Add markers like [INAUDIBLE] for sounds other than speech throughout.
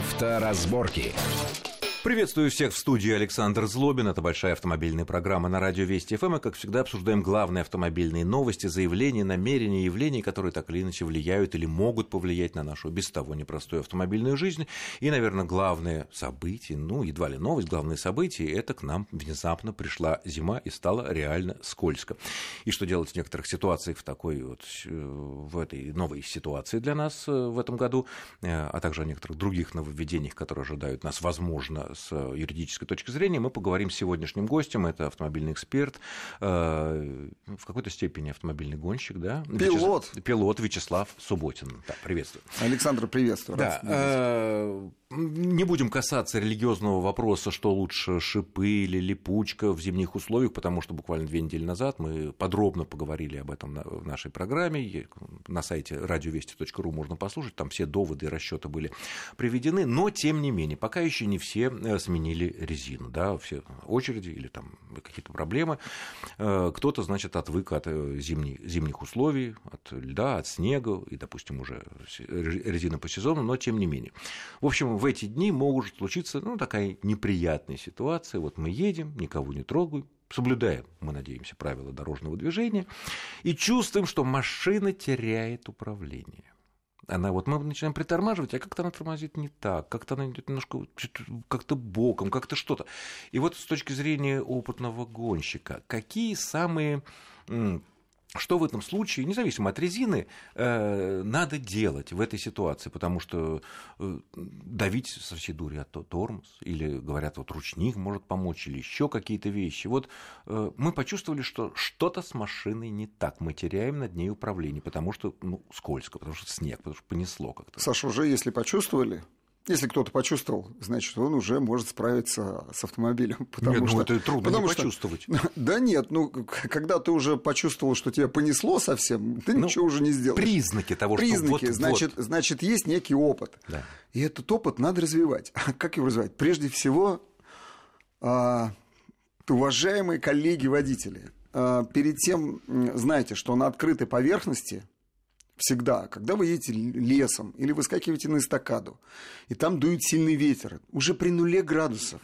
Авторазборки. Приветствую всех в студии Александр Злобин. Это большая автомобильная программа на радио Вести ФМ. И, как всегда, обсуждаем главные автомобильные новости, заявления, намерения, явления, которые так или иначе влияют или могут повлиять на нашу без того непростую автомобильную жизнь. И, наверное, главное событие, ну, едва ли новость, главное событие, это к нам внезапно пришла зима и стало реально скользко. И что делать в некоторых ситуациях в такой вот, э, в этой новой ситуации для нас э, в этом году, э, а также о некоторых других нововведениях, которые ожидают нас, возможно, с юридической точки зрения, мы поговорим с сегодняшним гостем. Это автомобильный эксперт, э, в какой-то степени автомобильный гонщик, да? Пилот. Вячес... Пилот Вячеслав Субботин. Да, приветствую. Александр, приветствую. Да, не будем касаться религиозного вопроса, что лучше шипы или липучка в зимних условиях, потому что буквально две недели назад мы подробно поговорили об этом в нашей программе. На сайте радиовести.ру можно послушать, там все доводы и расчеты были приведены, но тем не менее, пока еще не все э, сменили резину, да, все очереди или там какие-то проблемы. Э, кто-то, значит, отвык от э, зимних, зимних условий, от льда, от снега и, допустим, уже резина по сезону, но тем не менее. В общем, в эти дни может случиться ну, такая неприятная ситуация. Вот мы едем, никого не трогаем, соблюдаем, мы надеемся, правила дорожного движения, и чувствуем, что машина теряет управление. Она вот мы начинаем притормаживать, а как-то она тормозит не так, как-то она идет немножко как-то боком, как-то что-то. И вот с точки зрения опытного гонщика, какие самые что в этом случае, независимо от резины, э, надо делать в этой ситуации, потому что э, давить со всей дури, а то тормоз, или говорят, вот ручник может помочь, или еще какие-то вещи. Вот э, мы почувствовали, что что-то с машиной не так, мы теряем над ней управление, потому что ну, скользко, потому что снег, потому что понесло как-то. Саша, уже если почувствовали, если кто-то почувствовал, значит, он уже может справиться с автомобилем. [LAUGHS] Потому нет, ну, что, ну это трудно потому не что, почувствовать. [LAUGHS] Да нет, ну когда ты уже почувствовал, что тебя понесло совсем, ты ну, ничего уже не сделаешь. Признаки того, признаки, что вот, значит, вот. значит, есть некий опыт. Да. И этот опыт надо развивать. [LAUGHS] А как его развивать? Прежде всего, а, уважаемые коллеги-водители, а, перед тем, знаете, что на открытой поверхности всегда, когда вы едете лесом или выскакиваете на эстакаду, и там дует сильный ветер, уже при нуле градусов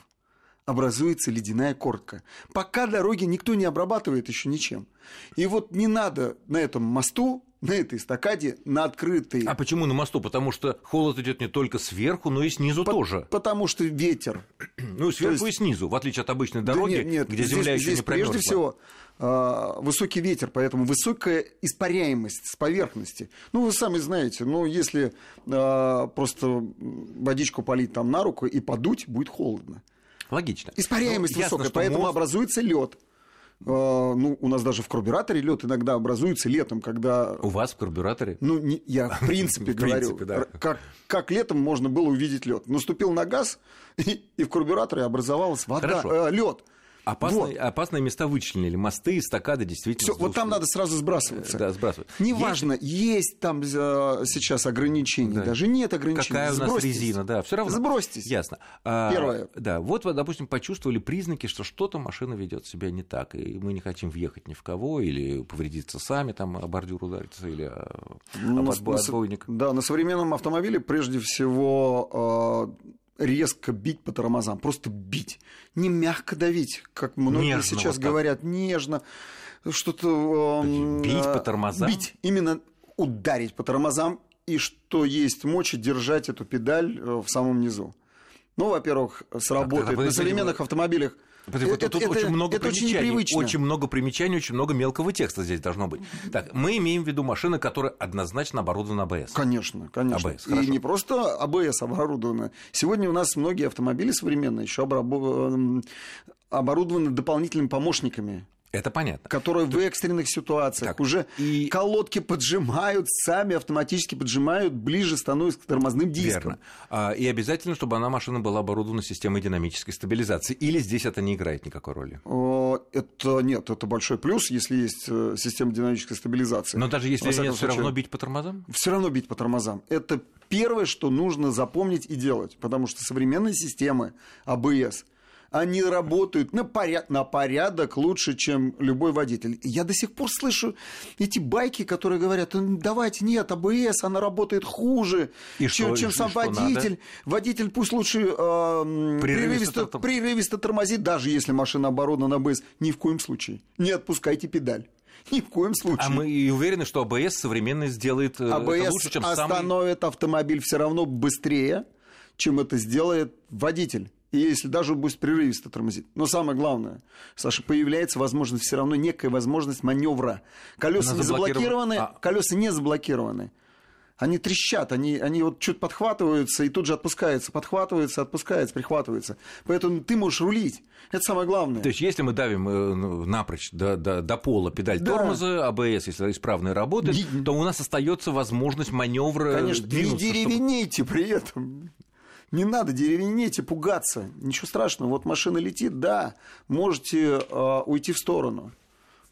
образуется ледяная корка. Пока дороги никто не обрабатывает еще ничем. И вот не надо на этом мосту на этой эстакаде, на открытой. А почему на мосту? Потому что холод идет не только сверху, но и снизу По- тоже. Потому что ветер. [CLEARS THROAT] Ну, сверху есть... и снизу, в отличие от обычной дороги, да нет, нет, где здесь, земля еще здесь не промерзла. Прежде всего, э, высокий ветер, поэтому высокая испаряемость с поверхности. Ну, вы сами знаете, ну, если э, просто водичку полить там на руку и подуть, будет холодно. Логично. Испаряемость ну, высокая, ясно, поэтому мост... образуется лед. А, ну, у нас даже в карбюраторе лед иногда образуется летом, когда... У вас в карбюраторе? Ну, не, я в [LAUGHS] принципе говорю, как, как летом можно было увидеть лед. Наступил на газ, [LAUGHS] и, и в карбюраторе образовалась вода, э, лед. Опасные, вот. опасные места вычленили. Мосты, эстакады действительно. Все, вот там надо сразу сбрасываться. Да, сбрасывать. Неважно, есть, есть там э, сейчас ограничения, да. даже нет ограничений. Какая у нас Сбросьтесь. резина, да, все равно. Сбросьтесь. Ясно. А, Первое. Да, вот вы, допустим, почувствовали признаки, что что-то машина ведет себя не так, и мы не хотим въехать ни в кого, или повредиться сами, там, о бордюр удариться, или о, ну, об отбойник. Да, на современном автомобиле прежде всего э, резко бить по тормозам, просто бить, не мягко давить, как многие нежно сейчас вот говорят, нежно, что-то... Э, бить по тормозам? Бить, именно ударить по тормозам, и что есть мочи держать эту педаль э, в самом низу. Ну, во-первых, сработает. На современных автомобилях Потому это, тут это, очень много это примечаний. Очень, очень много примечаний, очень много мелкого текста здесь должно быть. Так, мы имеем в виду машины, которые однозначно оборудованы АБС. Конечно, конечно. АБС, И не просто АБС оборудованы. Сегодня у нас многие автомобили современные еще эм, оборудованы дополнительными помощниками это понятно. Которые в экстренных ситуациях так, уже и... колодки поджимают, сами автоматически поджимают, ближе становятся к тормозным дискам. Верно. А, и обязательно, чтобы она, машина была оборудована системой динамической стабилизации. Или здесь это не играет никакой роли? Это нет, это большой плюс, если есть э, система динамической стабилизации. Но даже если нет, все равно бить по тормозам? Все равно бить по тормозам. Это первое, что нужно запомнить и делать, потому что современные системы АБС – они работают на, поряд, на порядок лучше, чем любой водитель. Я до сих пор слышу эти байки, которые говорят, давайте, нет, АБС, она работает хуже, и чем, что, чем сам что водитель. Надо? Водитель пусть лучше э, прерывисто, прерывисто тормозит, даже если машина оборудована на АБС. Ни в коем случае. Не отпускайте педаль. Ни в коем случае. А мы и уверены, что АБС современный сделает АБС это лучше, чем остановит самый... автомобиль все равно быстрее, чем это сделает водитель. Если даже будет прерывисто тормозить. Но самое главное, Саша, появляется возможность все равно некая возможность маневра. Колеса Она не заблокированы, а... колеса не заблокированы они трещат, они, они вот чуть подхватываются и тут же отпускаются, подхватываются, отпускаются, прихватываются. Поэтому ты можешь рулить. Это самое главное. То есть, если мы давим э, ну, напрочь до, до, до пола педаль да. тормоза, АБС, если исправно работает, не... то у нас остается возможность маневра. Конечно, не деревенейте чтобы... при этом. Не надо деревенеть и пугаться. Ничего страшного. Вот машина летит, да, можете э, уйти в сторону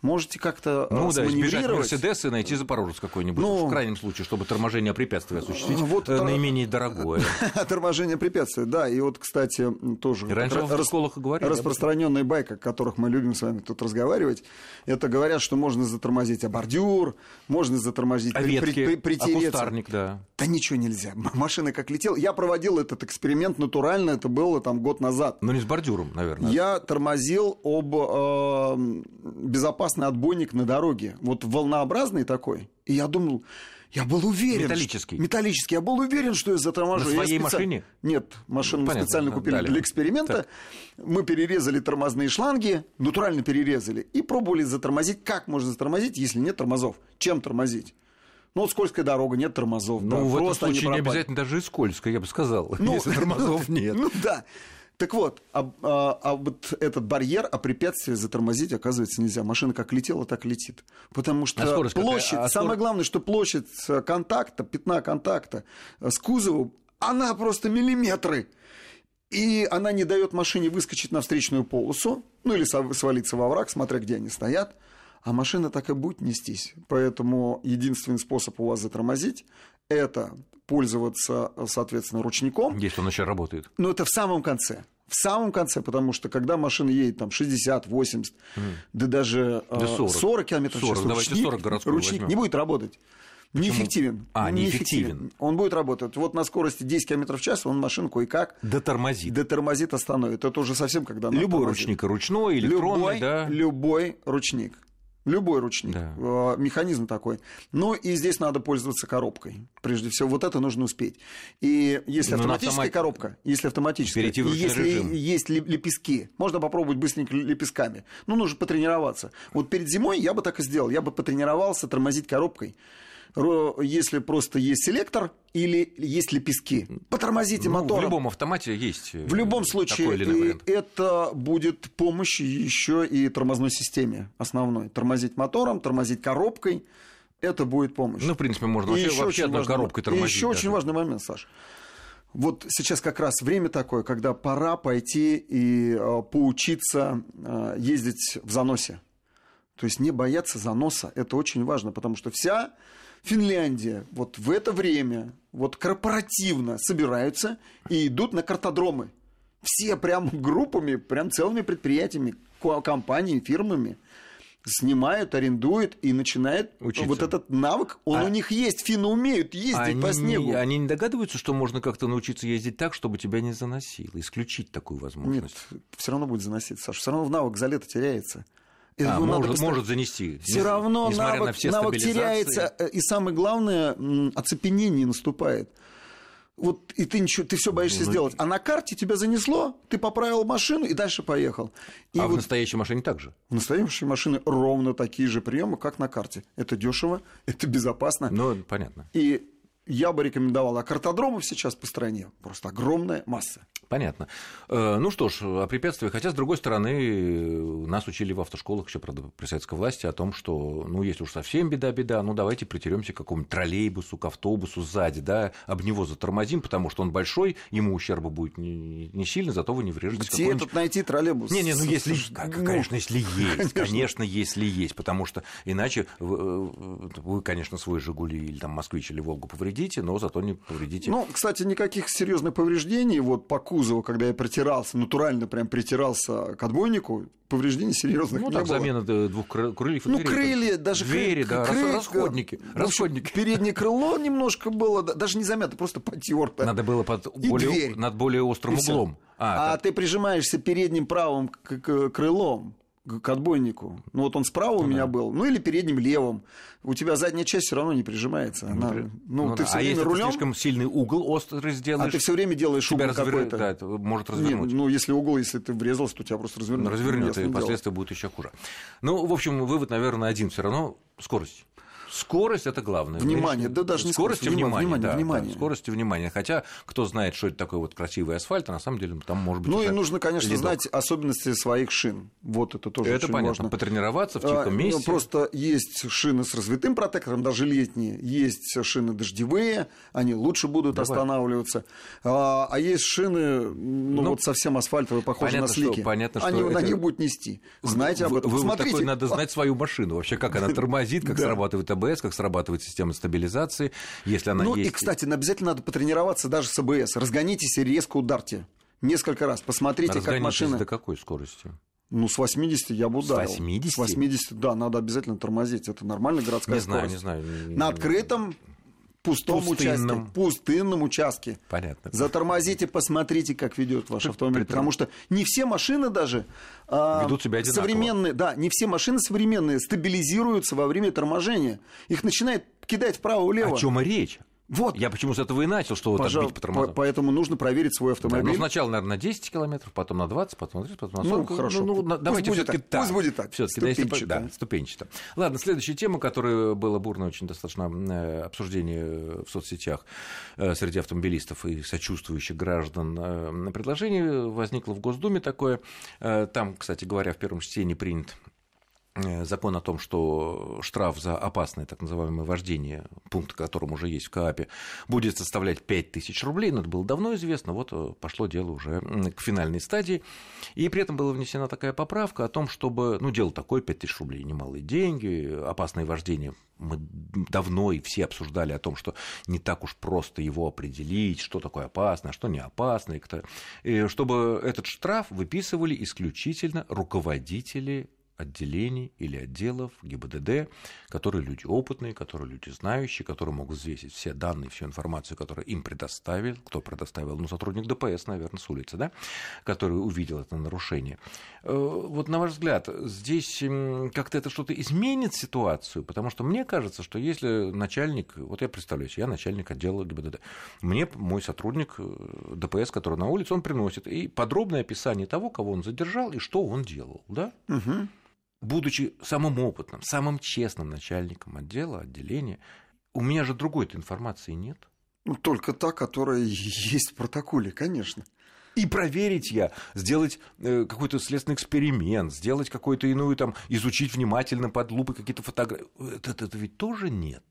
можете как-то Ну да, избежать Мерседес и найти Запорожец какой-нибудь, ну, в крайнем случае, чтобы торможение препятствия осуществить вот, э, наименее дорогое. [LAUGHS] торможение препятствия, да, и вот, кстати, тоже... Раньше школах говорили. Распространенная байка, о которых мы любим с вами тут разговаривать, это говорят, что можно затормозить бордюр, можно затормозить... А ветки, при, при, а кустарник, да. Да ничего нельзя. [LAUGHS] Машина как летела. Я проводил этот эксперимент натурально, это было там год назад. Но не с бордюром, наверное. Я тормозил об э, безопасности опасный отбойник на дороге. Вот волнообразный такой. И я думал, я был уверен. Металлический. Металлический. Я был уверен, что я заторможу. На своей я специ... машине? Нет, машину Понятно, специально купили далее. для эксперимента. Так. Мы перерезали тормозные шланги, натурально перерезали, и пробовали затормозить. Как можно затормозить, если нет тормозов? Чем тормозить? Ну, вот скользкая дорога, нет тормозов. Ну, да, в этом случае не обязательно даже и скользкая, я бы сказал, ну, если тормозов [LAUGHS] нет. Ну, да. Так вот, а, а, а вот этот барьер, а препятствие затормозить, оказывается, нельзя. Машина как летела, так летит. Потому что а площадь, а самое главное, что площадь контакта, пятна контакта с кузовом, она просто миллиметры. И она не дает машине выскочить на встречную полосу, ну или свалиться во враг, смотря где они стоят. А машина так и будет нестись. Поэтому единственный способ у вас затормозить – это пользоваться, соответственно, ручником. Если он еще работает. Но это в самом конце. В самом конце, потому что когда машина едет там 60, 80, mm. да даже да 40, 40 км в час, 40, ручник, 40 ручник возьмем. не будет работать. Почему? Неэффективен. А, неэффективен. Он будет работать. Вот на скорости 10 км в час он машину кое-как... Дотормозит. Дотормозит, остановит. Это уже совсем когда... Любой тормозит. ручник, ручной, электронный, любой, да? Любой ручник. Любой ручник. Да. Э, механизм такой. Ну и здесь надо пользоваться коробкой. Прежде всего, вот это нужно успеть. И если Но ну, автоматическая автомат... коробка, если автоматическая, и если режим. есть лепестки, можно попробовать быстренько лепестками. Ну, нужно потренироваться. Вот перед зимой я бы так и сделал. Я бы потренировался тормозить коробкой если просто есть селектор или есть лепестки. Потормозите ну, мотором. В любом автомате есть. Э, в любом случае, и это будет помощь еще и тормозной системе основной. Тормозить мотором, тормозить коробкой. Это будет помощь. Ну, в принципе, можно вообще, еще вообще одной важный, коробкой тормозить. И еще даже. очень важный момент, Саш. Вот сейчас как раз время такое, когда пора пойти и э, поучиться э, ездить в заносе. То есть не бояться заноса. Это очень важно, потому что вся Финляндия вот в это время вот корпоративно собираются и идут на картодромы. Все прям группами, прям целыми предприятиями, компаниями, фирмами снимают, арендуют и начинают Учиться. вот этот навык, он а у них есть, финны умеют ездить они по снегу. Не, они не догадываются, что можно как-то научиться ездить так, чтобы тебя не заносило, исключить такую возможность? Нет, все равно будет заносить, Саша, все равно в навык за лето теряется. А, может, надо может занести. Все равно навык, на все навык теряется, э, и самое главное, оцепенение наступает. Вот и ты ничего, ты все боишься ну, сделать. А на карте тебя занесло, ты поправил машину и дальше поехал. И а вот в настоящей машине также? В настоящей машине ровно такие же приемы, как на карте. Это дешево, это безопасно. Ну, понятно. И я бы рекомендовал, а картодромов сейчас по стране просто огромная масса. Понятно. Э, ну что ж, о препятствиях. Хотя, с другой стороны, нас учили в автошколах еще, правда, при советской власти о том, что, ну, если уж совсем беда-беда, ну, давайте притеремся к какому-нибудь троллейбусу, к автобусу сзади, да, об него затормозим, потому что он большой, ему ущерба будет не, не сильно, зато вы не врежетесь. Где тут найти троллейбус? Не-не, ну, если, ну, конечно, если есть, конечно. если есть, потому что иначе вы, э, вы конечно, свой «Жигули» или там «Москвич» или «Волгу» повредите, повредите, но зато не повредите. Ну, кстати, никаких серьезных повреждений вот по кузову, когда я притирался, натурально прям притирался к отбойнику, повреждений серьезных ну, не так, было. замена двух крыльев. Ну, крылья, даже двери, да, крылья, расходники, расходники. Переднее [LAUGHS] крыло немножко было, даже не замято, просто потерто. Надо было под более, над более острым углом. А, а ты прижимаешься передним правым к, к крылом к отбойнику. Ну вот он справа ну, у меня да. был, ну или передним левым. У тебя задняя часть все равно не прижимается. Она, ну, ну, ты да. все а время если рулем, ты слишком сильный угол острый сделаешь, а ты все время делаешь угол развер... какой-то. Да, это может развернуть. Нет, ну если угол, если ты врезался, то тебя просто развернет. Развернет, и последствия будут еще хуже. Ну, в общем, вывод, наверное, один все равно скорость. Скорость это главное. Внимание, да даже не скорость, скорость внимание. Внимание, да, внимание. Да, скорость и внимание. Хотя, кто знает, что это такое вот красивый асфальт, а на самом деле там может быть. Ну и нужно, конечно, ледок. знать особенности своих шин. Вот это тоже Это очень понятно. Важно. Потренироваться в тихом а, месте. Просто есть шины с развитым протектором, даже летние. Есть шины дождевые, они лучше будут Давай. останавливаться. А, а есть шины, ну, ну вот совсем асфальтовые, похожие понятно, на слики. Что, понятно, что они это... на них будут нести. Знаете об этом. Вы, Смотрите. Такой, надо знать свою машину. Вообще, как она тормозит, как [LAUGHS] срабатывает АБС, как срабатывает система стабилизации, если она ну, есть. и, кстати, обязательно надо потренироваться даже с АБС. Разгонитесь и резко ударьте. Несколько раз. Посмотрите, как машина... до какой скорости? Ну, с 80 я бы ударил. С 80? С 80, да, надо обязательно тормозить. Это нормальная городская не скорость. Не знаю, не знаю. На открытом пустом пустынном. участке, пустынном участке. Понятно. Затормозите, посмотрите, как ведет ваш автомобиль, потому что не все машины даже а, ведут себя одинаково. современные, да, не все машины современные стабилизируются во время торможения. Их начинает кидать вправо-влево. О чем и речь? Вот. Я почему с этого и начал, что вот отбить по тормозам. Поэтому нужно проверить свой автомобиль. Да, ну, сначала, наверное, на 10 километров, потом на 20, потом на 30, потом на 40. Ну, хорошо. Ну, ну, давайте будет так. так. Пусть будет так. Все-таки, ступенчато. Да, ступенчато. Ладно, следующая тема, которая была бурно очень достаточно э, обсуждение в соцсетях э, среди автомобилистов и сочувствующих граждан. Э, предложение возникло в Госдуме такое. Там, кстати говоря, в первом чтении принят Э, закон о том, что штраф за опасное так называемое вождение, пункт о котором уже есть в КАПе, будет составлять 5000 рублей, но это было давно известно, вот э, пошло дело уже к финальной стадии, и при этом была внесена такая поправка о том, чтобы, ну, дело такое, 5000 рублей, немалые деньги, опасное вождение, мы давно и все обсуждали о том, что не так уж просто его определить, что такое опасно, а что не опасно, и чтобы этот штраф выписывали исключительно руководители отделений или отделов ГИБДД, которые люди опытные, которые люди знающие, которые могут взвесить все данные, всю информацию, которую им предоставил, кто предоставил, ну, сотрудник ДПС, наверное, с улицы, да, который увидел это нарушение. Э, вот на ваш взгляд, здесь как-то это что-то изменит ситуацию, потому что мне кажется, что если начальник, вот я представляю себе, я начальник отдела ГИБДД, мне мой сотрудник э, ДПС, который на улице, он приносит и подробное описание того, кого он задержал и что он делал, да? Угу будучи самым опытным, самым честным начальником отдела, отделения, у меня же другой-то информации нет. Ну, только та, которая [LAUGHS] есть в протоколе, конечно. И проверить я, сделать э, какой-то следственный эксперимент, сделать какой-то иную там, изучить внимательно под лупой какие-то фотографии. Это, это ведь тоже нет.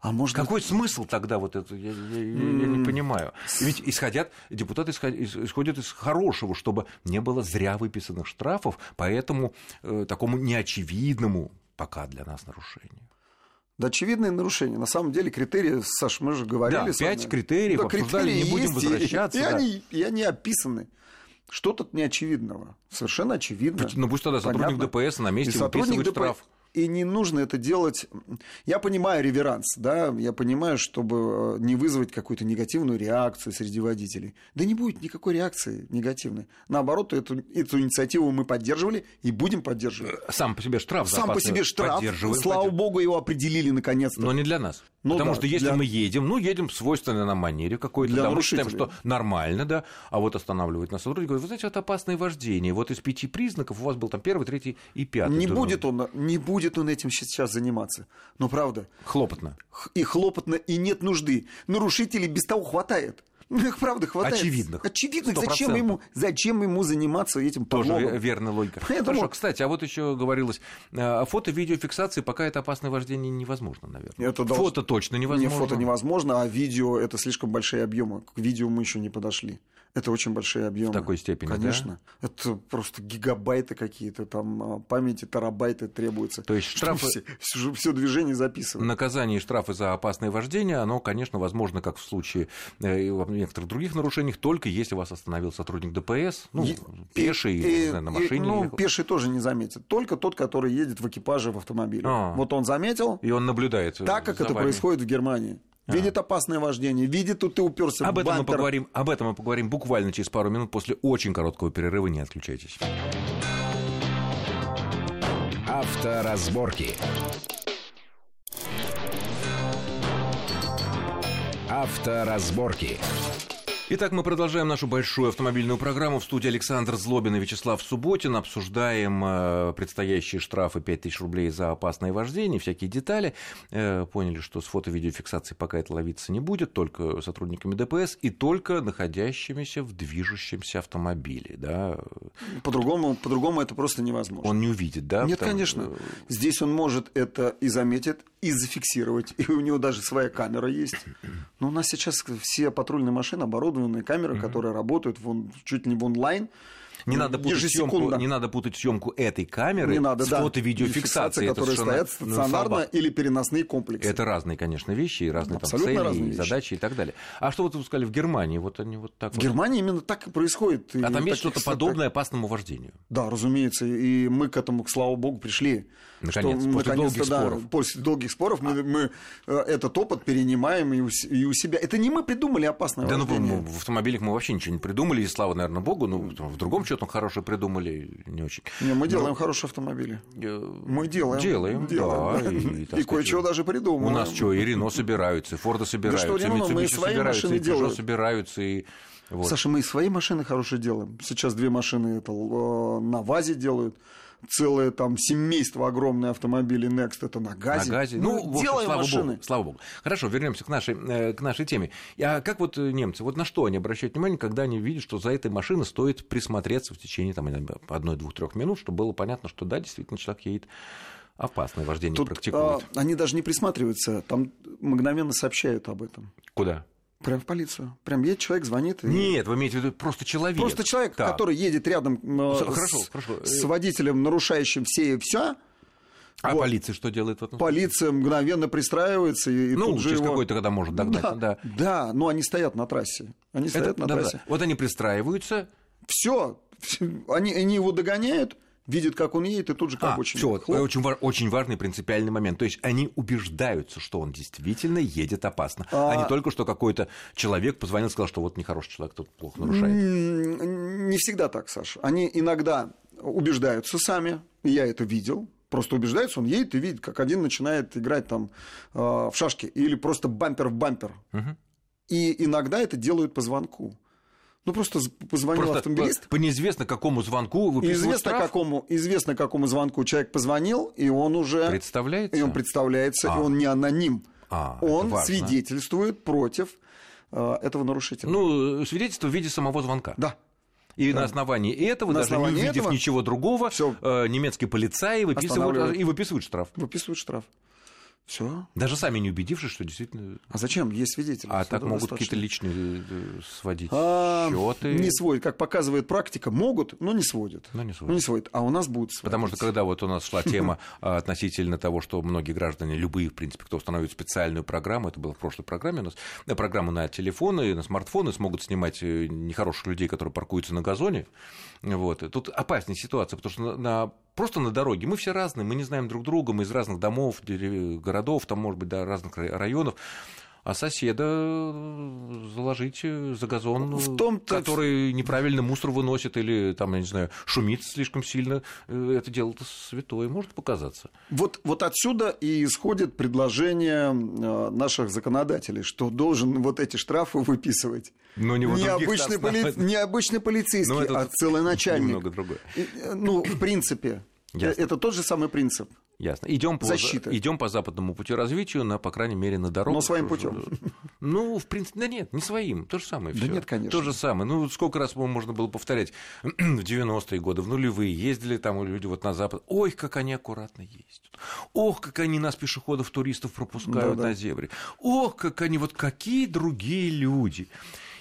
А может Какой быть... смысл тогда вот это? Я, я, я, я не понимаю. Ведь исходят, депутаты исходят из хорошего, чтобы не было зря выписанных штрафов по этому э, такому неочевидному пока для нас нарушению. Да, очевидное нарушение. На самом деле критерии, Саш, мы же говорили. Да, пять критериев, да, обсуждали, критерии не будем есть, возвращаться. И, да. и, они, и они описаны. Что тут неочевидного? Совершенно очевидно. Ну пусть тогда сотрудник Понятно. ДПС на месте и выписывает ДПС... штраф и не нужно это делать. Я понимаю реверанс, да, я понимаю, чтобы э, не вызвать какую-то негативную реакцию среди водителей. Да не будет никакой реакции негативной. Наоборот, эту, эту инициативу мы поддерживали и будем поддерживать. Э, сам по себе штраф. Сам по себе штраф. Слава богу, его определили наконец-то. Но не для нас. Ну, Потому да, что если для... мы едем, ну, едем в свойственной нам манере какой-то, да, мы считаем, что нормально, да, а вот останавливает нас сотрудник, говорит, вы знаете, это опасное вождение, вот из пяти признаков у вас был там первый, третий и пятый. Не будет он, не будет он этим сейчас заниматься, ну, правда. Хлопотно. И хлопотно, и нет нужды. Нарушителей без того хватает. Ну, их правда хватает. Очевидных. Очевидных. Зачем ему, зачем ему заниматься этим Тоже подлогом? верная логика. Поэтому... Хорошо, кстати, а вот еще говорилось, э, фото-видеофиксации пока это опасное вождение невозможно, наверное. Это должно... Фото точно невозможно. Не фото невозможно, а видео это слишком большие объемы. К видео мы еще не подошли. Это очень большие объемы. В такой степени, Конечно. Да? Это просто гигабайты какие-то, там а, памяти, терабайты требуются. То есть штрафы... Все, все, все движение записывать. Наказание и штрафы за опасное вождение, оно, конечно, возможно, как в случае э, в некоторых других нарушениях, только если вас остановил сотрудник ДПС, ну, и, пеший, и, знаю, на машине. И, ну, ехал. пеший тоже не заметит. Только тот, который едет в экипаже в автомобиле. А, вот он заметил. И он наблюдает. Так, как это вами. происходит в Германии видит опасное вождение, видит, тут ты уперся об в этом мы поговорим, Об этом мы поговорим буквально через пару минут после очень короткого перерыва. Не отключайтесь. Авторазборки. Авторазборки. Итак, мы продолжаем нашу большую автомобильную программу. В студии Александр Злобин и Вячеслав Субботин. Обсуждаем э, предстоящие штрафы 5000 рублей за опасное вождение, всякие детали. Э, поняли, что с фото-видеофиксацией пока это ловиться не будет, только сотрудниками ДПС и только находящимися в движущемся автомобиле. Да. По-другому, по-другому это просто невозможно. Он не увидит, да? Нет, Потому... конечно. Здесь он может это и заметит, и зафиксировать. И у него даже своя камера есть. [CLEARS THROAT] Но у нас сейчас все патрульные машины оборудованные камеры, mm-hmm. которые работают в, чуть ли не в онлайн. Не надо, путать съемку, не надо путать съемку этой камеры не надо, с да. фото-видеофиксацией. которые стоят стационарно ну, или переносные комплексы. Это разные, конечно, вещи, и разные там, цели, разные и задачи и так далее. А что вот вы сказали в Германии? Вот они вот так в вот... Германии именно так и происходит. А там есть что-то подобное опасному вождению? Да, разумеется. И мы к этому, слава богу, пришли. Наконец, что, после долгих да, споров. После долгих споров мы, мы э, этот опыт перенимаем и у, и у себя. Это не мы придумали опасное да, вождение. Ну, в автомобилях мы вообще ничего не придумали, и слава, наверное, богу. Ну, в другом что-то хорошее придумали, не очень. Не, мы делаем Но... хорошие автомобили. Мы делаем. Делаем, делаем да. И, и, и кое-чего даже придумываем. У нас что, и Рено собираются, и Форда собираются, да что, и Mitsubishi собираются, и Peugeot собираются, и... Вот. Саша, мы и свои машины хорошие делаем. Сейчас две машины это, э, на ВАЗе делают целое там семейство огромное автомобилей Next, это на газе. На газе. Ну, ну делаем слава машины. Богу, слава богу. Хорошо, вернемся к нашей, э, к нашей теме. А как вот э, немцы, вот на что они обращают внимание, когда они видят, что за этой машиной стоит присмотреться в течение там, одной, двух, трех минут, чтобы было понятно, что да, действительно человек едет опасное вождение Тут, практикует. А, они даже не присматриваются, там мгновенно сообщают об этом. Куда? Прям в полицию. Прям едет человек, звонит. И... Нет, вы имеете в виду просто человек. Просто человек, да. который едет рядом э, хорошо, с, хорошо. с водителем, нарушающим все и все. А вот. полиция что делает в этом Полиция мгновенно пристраивается и, ну, тут же через его... какой-то когда может догнать. Да, да. да, но они стоят на трассе. Они стоят Это, на да, трассе. Да. Вот они пристраиваются. Все, они, они его догоняют, видит, как он едет, и тут же как а, очень... Все, очень, очень важный принципиальный момент. То есть они убеждаются, что он действительно едет опасно, а, а не только, что какой-то человек позвонил и сказал, что вот нехороший человек тут плохо нарушает. Не всегда так, Саша. Они иногда убеждаются сами, я это видел, просто убеждаются, он едет и видит, как один начинает играть там э, в шашки или просто бампер в бампер. Угу. И иногда это делают по звонку. Ну, просто позвонил просто автомобилист. По, по неизвестно какому звонку известно штраф. какому Известно какому звонку человек позвонил, и он уже... Представляется? И он представляется, а. и он не аноним. А, он свидетельствует против э, этого нарушителя. Ну, свидетельство в виде самого звонка. Да. И да. на основании этого, на даже основании не увидев этого, ничего другого, всё. Э, немецкие полицаи выписывают, и выписывают штраф. Выписывают штраф. Все. Даже сами не убедившись, что действительно. А зачем? Есть свидетели. А так могут какие-то личные э, сводить а, счеты. Не сводят. Как показывает практика, могут, но не сводят. Но не сводят. Но не сводят. А у нас будут сводить. Потому что когда вот у нас шла тема а, относительно того, что многие граждане, любые, в принципе, кто установит специальную программу, это было в прошлой программе у нас, э, программу на телефоны, на смартфоны, смогут снимать э, нехороших людей, которые паркуются на газоне. Вот. Тут опасная ситуация, потому что на просто на дороге. Мы все разные, мы не знаем друг друга, мы из разных домов, городов, там, может быть, да, разных районов а соседа э, заложить за газон, в том который неправильно мусор выносит или, там, я не знаю, шумит слишком сильно, э, это дело-то святое может показаться. Вот, вот отсюда и исходит предложение э, наших законодателей, что должен вот эти штрафы выписывать. Но не, не, обычный, поли... не обычный полицейский, Но а целый начальник. Немного другое. Ну, в принципе. Ясно. Это тот же самый принцип. Ясно. Идем по, идем по западному пути развития, на, по крайней мере, на дорогу. Но своим путем. Ну, в принципе, да нет, не своим. То же самое. Да всё. нет, конечно. То же самое. Ну, сколько раз можно было повторять [CLEARS THROAT] в 90-е годы, в нулевые, ездили там люди вот на запад. Ой, как они аккуратно ездят. Ох, как они нас, пешеходов, туристов, пропускают да, да. на зебре. Ох, как они, вот какие другие люди.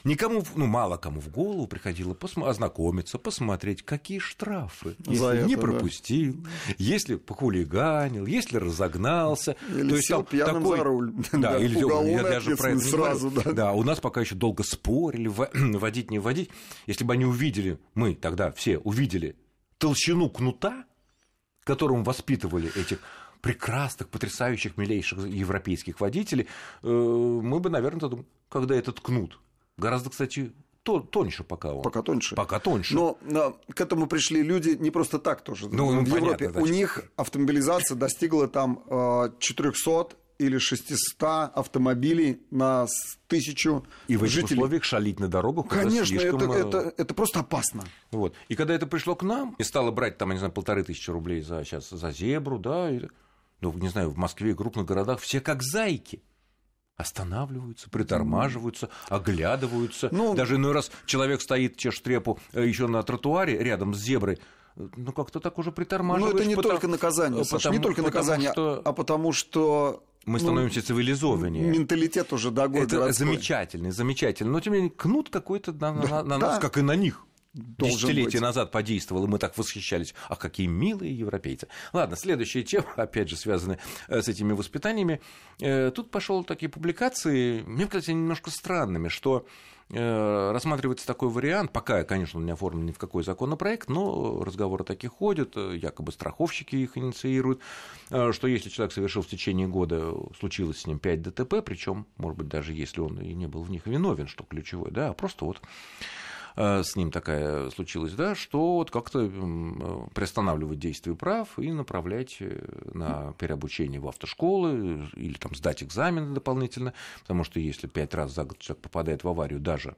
Никому, ну, мало кому в голову приходило посмо- ознакомиться, посмотреть, какие штрафы, За если не это, да. пропустил, если похулиганил, если разогнался. Или То есть сел пьяным такой- за руль. [LAUGHS] Да, Да, или я даже про это не сразу, да. Да, у нас пока еще долго спорили, в- вводить, [CLEARS THROAT] не вводить. Если бы они увидели, мы тогда все увидели толщину кнута, которым воспитывали этих прекрасных, потрясающих, милейших европейских водителей, э, мы бы, наверное, задумали, когда этот кнут гораздо, кстати, то- тоньше пока он. Пока тоньше. Пока тоньше. Но а, к этому пришли люди не просто так тоже. Ну, ну, в понятно, Европе да. у них автомобилизация достигла там а, 400 или 600 автомобилей на тысячу И в этих жителей. условиях шалить на дорогах Конечно, это, слишком, э, это, это просто опасно. Вот. И когда это пришло к нам, и стало брать, там, я не знаю, полторы тысячи рублей за, сейчас, за зебру, да, и, ну, не знаю, в Москве и крупных городах все как зайки. Останавливаются, притормаживаются, оглядываются. Ну- Даже иной раз человек стоит, чешет трепу еще на тротуаре рядом с зеброй, ну, как-то так уже притормаживаешь. это не потому- только наказание, Саш, не потому- только потому наказание, что а потому что мы ну, становимся цивилизованнее. менталитет уже дорогой Это городской. замечательный, замечательный. Но тем не менее, кнут какой-то на, на- на нас, да. как и на них. Десятилетия назад подействовал, и мы так восхищались. А какие милые европейцы. Ладно, следующая тема, [LAUGHS] опять же, связанная э, с этими воспитаниями. Э, Тут пошел такие публикации, мне кажется, немножко странными, что э, рассматривается такой вариант, пока, конечно, он не оформлен ни в какой законопроект, но разговоры такие ходят, якобы страховщики их инициируют, что если человек совершил в течение года, случилось с ним 5 ДТП, причем, может быть, даже если он и не был в них виновен, что ключевое, да, а просто вот с ним такая случилась, да, что вот как-то э, приостанавливать действие прав и направлять э, на переобучение в автошколы э, или там сдать экзамены дополнительно, потому что если пять раз за год человек попадает в аварию даже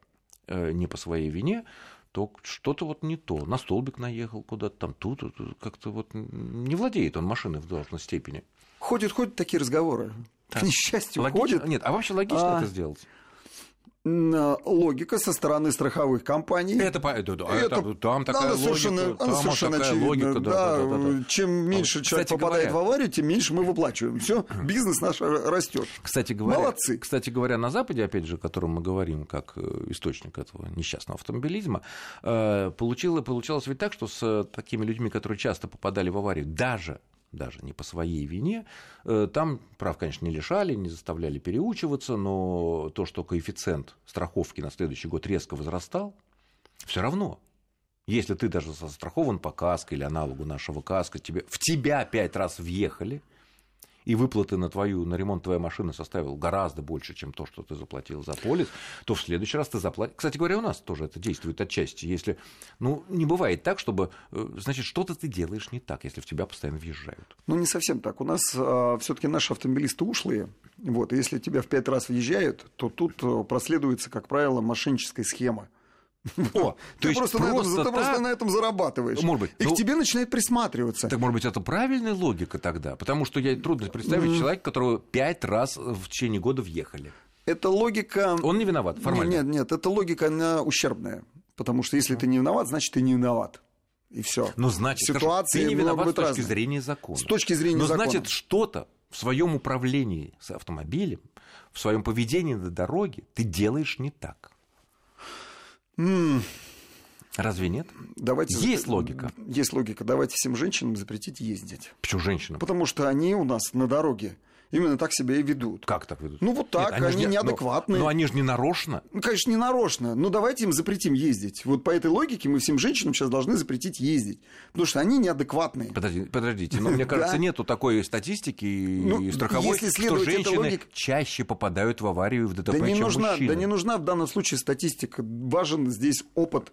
э, не по своей вине, то что-то вот не то. На столбик наехал куда-то там, тут, тут, как-то вот не владеет он машиной в должной степени. Ходят, ходят такие разговоры. К несчастью, Логично- ходят. Нет, а вообще логично А, это сделать? М, Логика со стороны страховых компаний. Это, это- да, это- там такая она логика, совершенно, там она вот совершенно такая очевидна. логика, да, да, да, да, да. Чем меньше вот, человек попадает говоря- в аварию, тем меньше мы выплачиваем. Все, бизнес наш растет. Кстати говоря, Молодцы. Кстати говоря, на Западе, опять же, о котором мы говорим как э, источник этого несчастного автомобилизма, э, получило, получалось ведь так, что с такими людьми, которые часто попадали в аварию, даже даже не по своей вине. Э, Там прав, конечно, не лишали, не заставляли переучиваться, но то, что коэффициент страховки на следующий год резко возрастал, все равно. Если ты даже застрахован по каско или аналогу нашего каска, тебе, в тебя пять раз въехали, и выплаты на твою, на ремонт твоей машины составил гораздо больше, чем то, что ты заплатил за полис, то в следующий раз ты заплатишь. Кстати говоря, у нас тоже это действует отчасти. Если, ну, не бывает так, чтобы, э, значит, что-то ты делаешь не так, если в тебя постоянно въезжают. Ну, не совсем так. У нас все-таки наши автомобилисты ушлые. Вот, если тебя в пять раз въезжают, то тут э, проследуется, как правило, мошенническая схема. [LAUGHS] О, Ты, есть просто, на этом, просто ты просто так? на этом зарабатываешь. Может быть. И Ну, к тебе начинает присматриваться. Так, может быть, это правильная логика тогда? Потому что я трудно представить человека, которого пять раз в течение года въехали. Это логика... Он не виноват, формально. Нет, нет, это логика, она ущербная. Потому что если ты не виноват, значит, ты не виноват. И все. Но значит, хорошо, Ситуации ты не виноват с точки разные. зрения закона. С точки зрения Но закона. значит, что-то в своем управлении с автомобилем, в своем поведении на дороге ты делаешь не так. Разве нет? Давайте Есть логика. Есть логика. Давайте всем женщинам запретить ездить. Почему женщинам? Потому что они у нас на дороге именно так себя и ведут. Как так ведут? Ну, вот так, Нет, они же не- неадекватные. Но, но они же не нарочно. Ну, конечно, не нарочно. Но давайте им запретим ездить. Вот по этой логике мы всем женщинам сейчас должны запретить ездить. Потому что они неадекватные. Подожди- подождите, но мне [LAUGHS] кажется, нету такой статистики и Ну, страховой, если что женщины чаще попадают в аварию в ДТП, Да не, чем нужна, мужчины. да не нужна в данном случае статистика. Важен здесь опыт.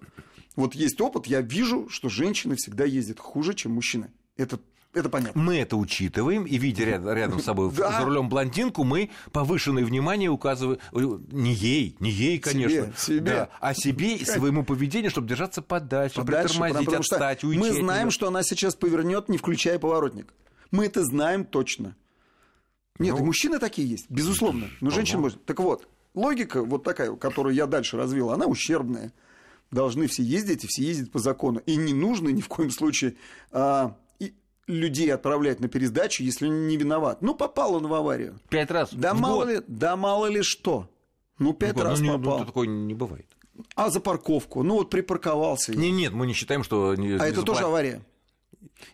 Вот есть опыт, я вижу, что женщины всегда ездят хуже, чем мужчины. Это, это понятно. Мы это учитываем, и видя ряд- рядом с собой [LAUGHS] Да. за рулем блондинку, мы повышенное внимание указываем э, не ей, не ей, конечно, себе. да, а себе и своему поведению, чтобы держаться подальше, Подальше, притормозить, потому отстать, уйти. Мы знаем, что она сейчас повернет, не включая поворотник. Мы это знаем точно. Нет, Ну, и мужчины такие есть, безусловно. Но женщины... может. Так вот, логика вот такая, которую я дальше развил, она ущербная. Должны все ездить, и все ездят по закону. И не нужно ни в коем случае а, людей отправлять на пересдачу, если он не виноват. Ну, попал он в аварию. Пять раз Да в мало год. ли, да мало ли что. Ну, пять ну, раз ну, попал. Ну, такое не бывает. А за парковку? Ну, вот припарковался. Не, нет, мы не считаем, что... А это тоже авария.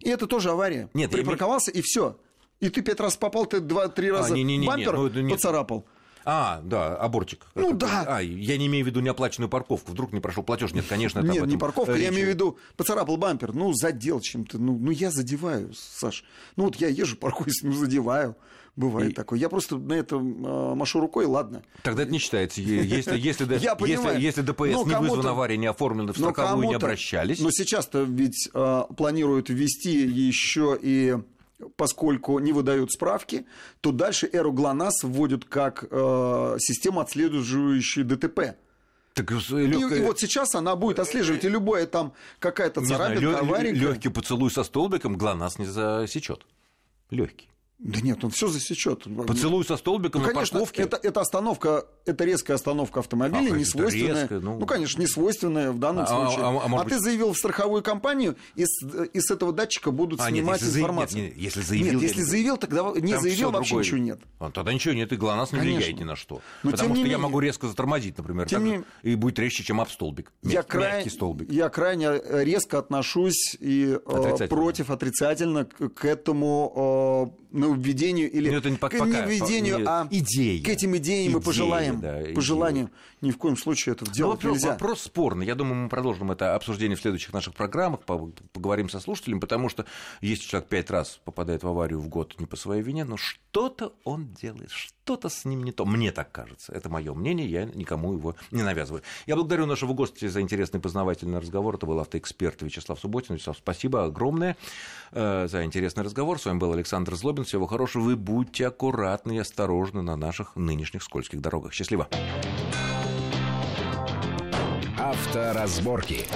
И это тоже авария. Нет, припарковался, и все. И ты пять раз попал, ты два-три раза а, не, не, не, бампер ну, нет. поцарапал. А, да, аборчик. Ну это, да. А, я не имею в виду неоплаченную парковку. Вдруг не прошел платеж. Нет, конечно, это Нет, не парковка, речь. я имею в виду, поцарапал бампер. Ну, задел чем-то. Ну, ну, я задеваю, Саш. Ну, вот я езжу, [LAUGHS] паркуюсь, ну, задеваю. Бывает И- такое. Я просто на это э, машу рукой, ладно. Тогда это не считается. [LAUGHS] Если, если, Я если, если ДПС не вызвана авария, не оформлена в страховую, не обращались. Но сейчас-то ведь э, планируют ввести еще и поскольку не выдают справки, то дальше эру ГЛОНАСС вводят как э, систему, отслеживающую ДТП. Так, И, и вот сейчас она будет отслеживать, и любая там какая-то царапинка, аварийка. легкий поцелуй со столбиком ГЛОНАСС не засечет. Легкий. Да нет, он все засечет. Поцелуй со столбиком Ну, конечно, парковке. это, это остановка, это резкая остановка автомобиля, А, не свойственная. ну. ну... конечно, не свойственная в данном А, случае. а, А, а ты быть- заявил в страховую компанию, и с, и с этого датчика будут А, нет, снимать если заявил- информацию. нет, нет, если заявил, Нет, если заявил, тогда не Там заявил, вообще другое. ничего нет. А, тогда ничего нет, и ГЛОНАСС не Конечно. влияет ни на что. Но Потому что не я менее- могу резко затормозить, например, Тем так, не- и будет резче, чем об столбик. Я, край- столбик. я крайне резко отношусь и э, Отрицательно. против отрицательно к, к этому э, нововведению или Ну, это не к пока- не введению, не- а идея. к этим идеям и Идея, пожеланиям. да, пожеланиям. Ни в коем случае это Ну, делать вопрос, нельзя. вопрос спорный. Я думаю, мы продолжим это обсуждение в следующих наших программах, по- поговорим со слушателями, потому что если человек пять раз попадает в аварию в год не по своей вине, но что-то он делает, что-то с ним не то. Мне так кажется. Это мое мнение, я никому его не навязываю. Я благодарю нашего гостя за интересный познавательный разговор. Это был автоэксперт Вячеслав Субботин. Вячеслав, спасибо огромное э, за интересный разговор. С вами был Александр Злобин. Всего хорошего. Вы будьте аккуратны и осторожны на наших нынешних скользких дорогах. Счастливо. Авторазборки.